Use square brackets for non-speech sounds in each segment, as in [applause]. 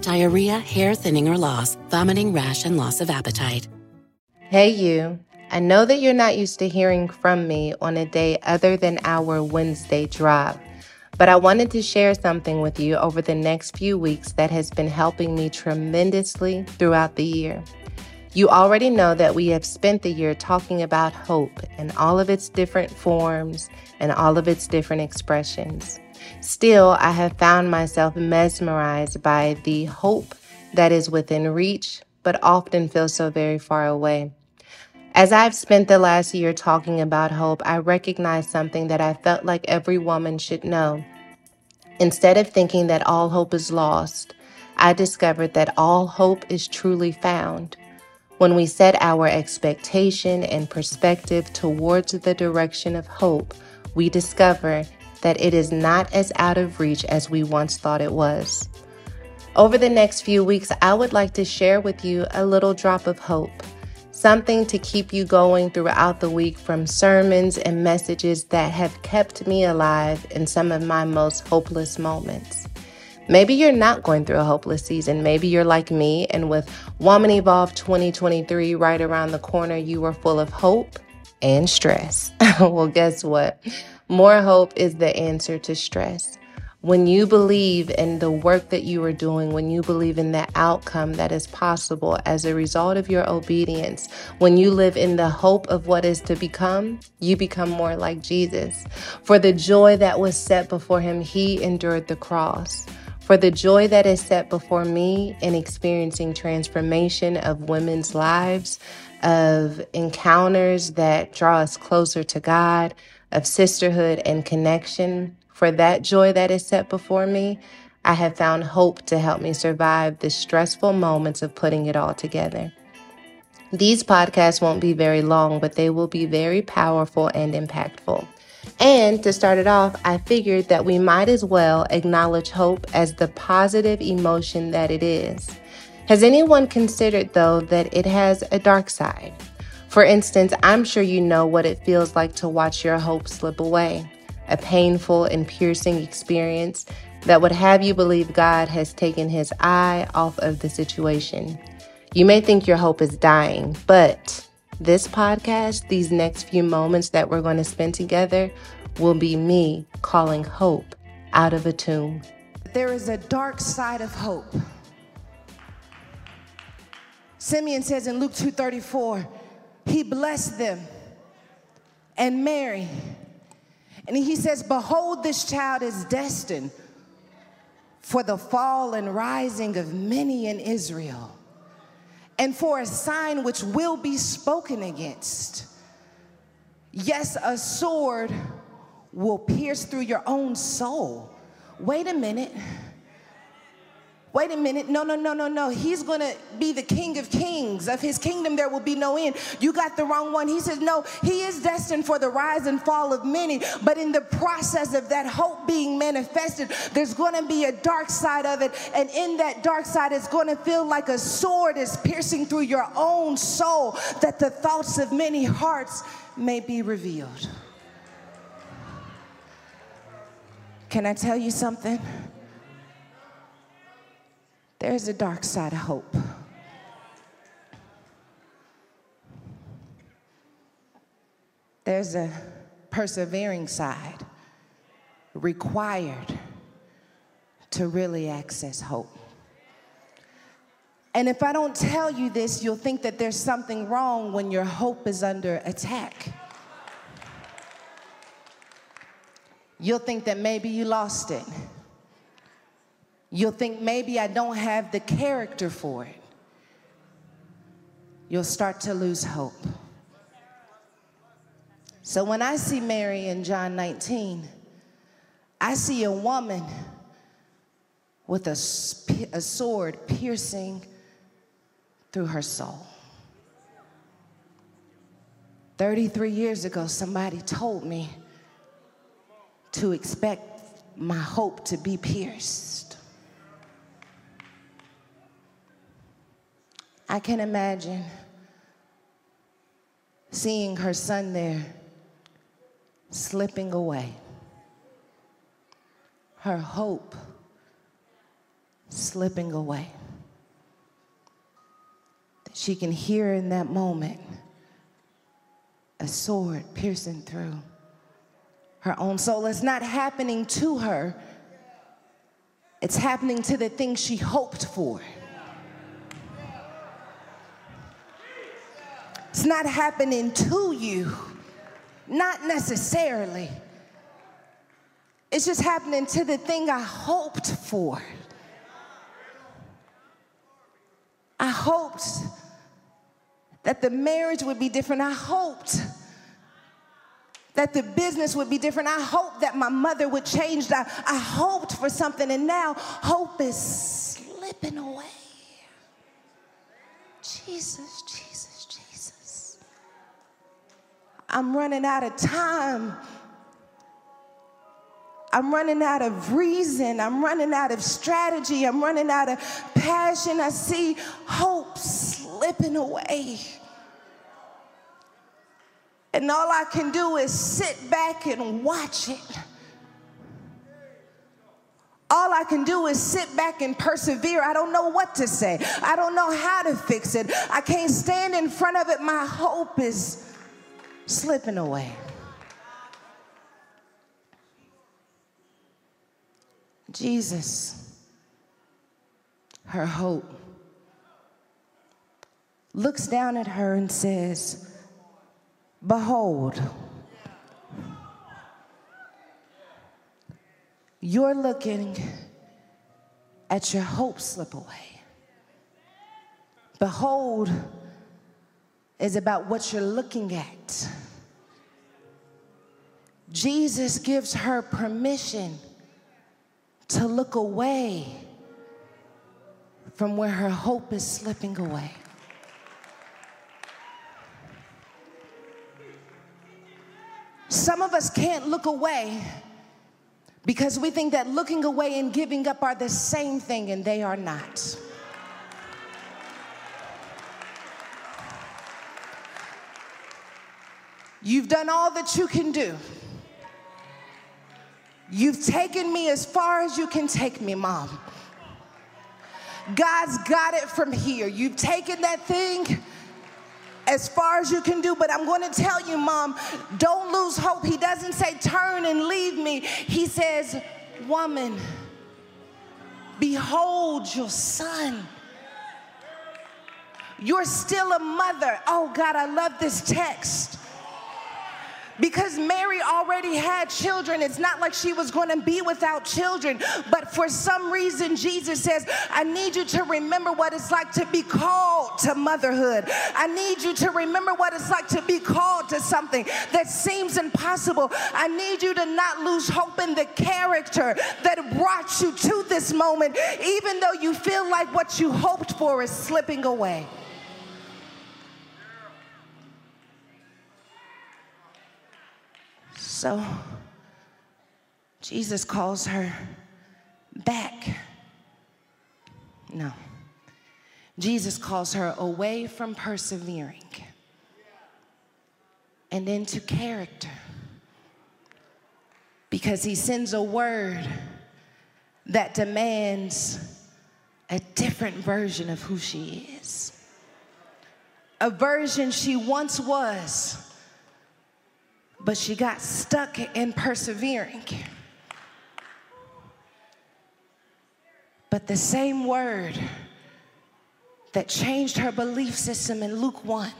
diarrhea, hair thinning or loss, vomiting, rash, and loss of appetite. Hey, you. I know that you're not used to hearing from me on a day other than our Wednesday drop, but I wanted to share something with you over the next few weeks that has been helping me tremendously throughout the year. You already know that we have spent the year talking about hope in all of its different forms and all of its different expressions. Still, I have found myself mesmerized by the hope that is within reach, but often feels so very far away. As I've spent the last year talking about hope, I recognize something that I felt like every woman should know. Instead of thinking that all hope is lost, I discovered that all hope is truly found. When we set our expectation and perspective towards the direction of hope, we discover that it is not as out of reach as we once thought it was. Over the next few weeks, I would like to share with you a little drop of hope something to keep you going throughout the week from sermons and messages that have kept me alive in some of my most hopeless moments. Maybe you're not going through a hopeless season. Maybe you're like me, and with Woman Evolve 2023 right around the corner, you are full of hope and stress. [laughs] well, guess what? More hope is the answer to stress. When you believe in the work that you are doing, when you believe in the outcome that is possible as a result of your obedience, when you live in the hope of what is to become, you become more like Jesus. For the joy that was set before him, he endured the cross. For the joy that is set before me in experiencing transformation of women's lives, of encounters that draw us closer to God, of sisterhood and connection, for that joy that is set before me, I have found hope to help me survive the stressful moments of putting it all together. These podcasts won't be very long, but they will be very powerful and impactful. And to start it off, I figured that we might as well acknowledge hope as the positive emotion that it is. Has anyone considered, though, that it has a dark side? For instance, I'm sure you know what it feels like to watch your hope slip away a painful and piercing experience that would have you believe God has taken his eye off of the situation. You may think your hope is dying, but this podcast, these next few moments that we're going to spend together, will be me calling hope out of a tomb. There is a dark side of hope. Simeon says in Luke 2:34, he blessed them and Mary and he says, Behold, this child is destined for the fall and rising of many in Israel. and for a sign which will be spoken against. Yes, a sword will pierce through your own soul. Wait a minute. Wait a minute. No, no, no, no, no. He's going to be the King of Kings. Of his kingdom, there will be no end. You got the wrong one. He says, No, he is destined for the rise and fall of many. But in the process of that hope being manifested, there's going to be a dark side of it. And in that dark side, it's going to feel like a sword is piercing through your own soul, that the thoughts of many hearts may be revealed. Can I tell you something? There's a dark side of hope. There's a persevering side required to really access hope. And if I don't tell you this, you'll think that there's something wrong when your hope is under attack. You'll think that maybe you lost it. You'll think maybe I don't have the character for it. You'll start to lose hope. So when I see Mary in John 19, I see a woman with a, a sword piercing through her soul. 33 years ago, somebody told me to expect my hope to be pierced. I can imagine seeing her son there slipping away, her hope slipping away. That she can hear in that moment a sword piercing through her own soul. It's not happening to her, it's happening to the thing she hoped for. It's not happening to you, not necessarily. It's just happening to the thing I hoped for. I hoped that the marriage would be different. I hoped that the business would be different. I hoped that my mother would change. I, I hoped for something, and now hope is slipping away. Jesus, Jesus, Jesus. I'm running out of time. I'm running out of reason. I'm running out of strategy. I'm running out of passion. I see hope slipping away. And all I can do is sit back and watch it. All I can do is sit back and persevere. I don't know what to say. I don't know how to fix it. I can't stand in front of it. My hope is slipping away. Jesus, her hope, looks down at her and says, Behold, you're looking at your hope slip away. Behold is about what you're looking at. Jesus gives her permission to look away from where her hope is slipping away. Some of us can't look away because we think that looking away and giving up are the same thing, and they are not. You've done all that you can do. You've taken me as far as you can take me, mom. God's got it from here. You've taken that thing as far as you can do. But I'm going to tell you, mom, don't lose hope. He doesn't say turn and leave me, he says, woman, behold your son. You're still a mother. Oh, God, I love this text. Because Mary already had children. It's not like she was going to be without children. But for some reason, Jesus says, I need you to remember what it's like to be called to motherhood. I need you to remember what it's like to be called to something that seems impossible. I need you to not lose hope in the character that brought you to this moment, even though you feel like what you hoped for is slipping away. So Jesus calls her back. No. Jesus calls her away from persevering and into character because he sends a word that demands a different version of who she is. A version she once was but she got stuck in persevering. But the same word that changed her belief system in Luke 1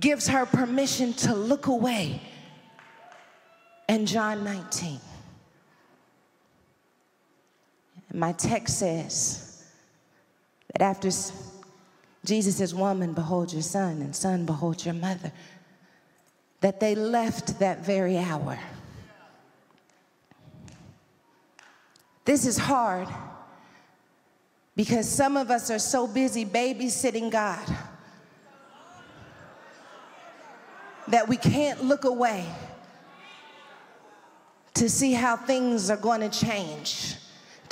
gives her permission to look away in John 19. my text says that after Jesus says, Woman, behold your son, and son, behold your mother that they left that very hour. This is hard because some of us are so busy babysitting God that we can't look away to see how things are going to change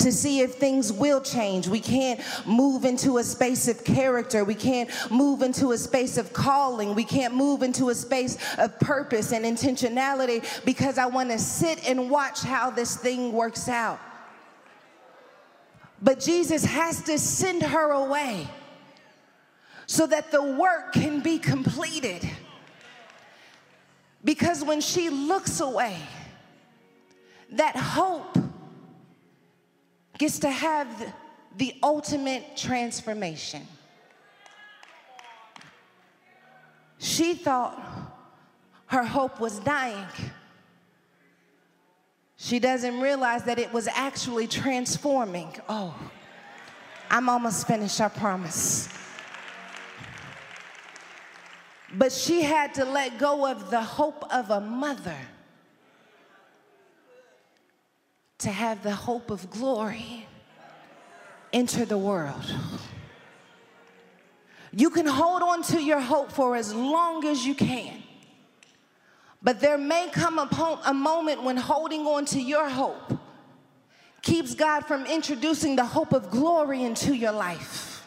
to see if things will change. We can't move into a space of character. We can't move into a space of calling. We can't move into a space of purpose and intentionality because I want to sit and watch how this thing works out. But Jesus has to send her away so that the work can be completed. Because when she looks away, that hope gets to have the, ultimate transformation. She thought her hope was dying. She doesn't realize that it was actually transforming. Oh, I'm almost finished, I promise. But she had to let go of the hope of a mother to have the hope of glory enter the world. You can hold on to your hope for as long as you can. But there may come a, moment when holding on to your hope keeps God from introducing the hope of glory into your life.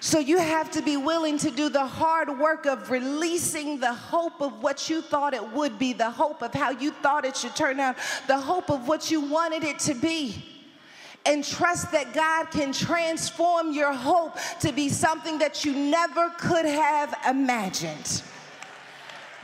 So you have to be willing to do the hard work of releasing the hope of what you thought it would be, the hope of how you thought it should turn out, the hope of what you wanted it to be. And trust that God can transform your hope to be something that you never could have imagined.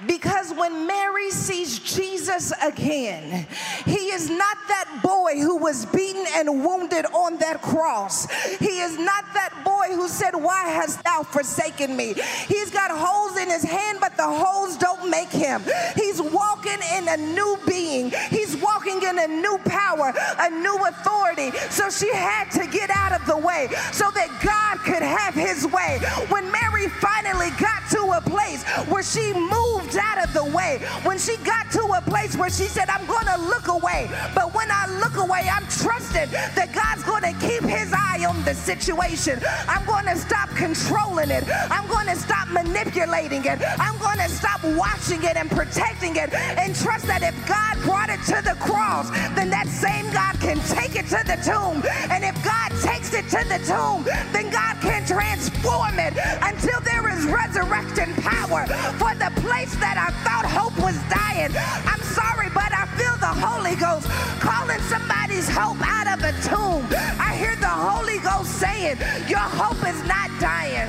Because when Mary sees Jesus again, he is not that boy who was beaten and wounded on that cross. He is not that boy who said, Why hast thou forsaken me? He's got holes in his hand, but the holes don't make him. He's walking in a new being, he's walking in a new power, a new authority. So she had to get out of the way so that God could have his way. When Mary finally got to a place where she moved out of the way. When she got to a place where she said, I'm going to look away. But when I look away, I'm trusting that God's going to keep his eye on the situation. I'm going to stop controlling it. I'm going to stop manipulating it. I'm going to stop watching it and protecting it and trust that if God brought it to the cross, then that same God can take it to the tomb. And if God takes it to the tomb, then God can transform it until there is resurrection power for the place that I thought hope was dying. I'm sorry, but I feel the Holy Ghost calling somebody's hope out of a tomb. I hear the Holy Ghost saying, Your hope is not dying.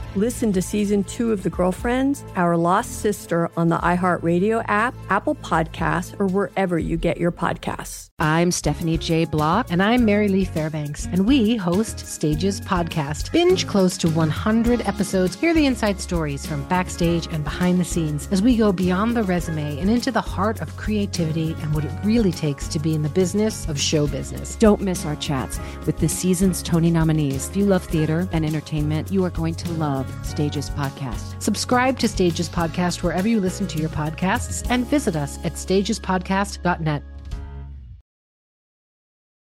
Listen to season two of The Girlfriends, Our Lost Sister on the iHeartRadio app, Apple Podcasts, or wherever you get your podcasts. I'm Stephanie J. Block. And I'm Mary Lee Fairbanks. And we host Stages Podcast. Binge close to 100 episodes. Hear the inside stories from backstage and behind the scenes as we go beyond the resume and into the heart of creativity and what it really takes to be in the business of show business. Don't miss our chats with the season's Tony nominees. If you love theater and entertainment, you are going to love Stages Podcast. Subscribe to Stages Podcast wherever you listen to your podcasts and visit us at stagespodcast.net.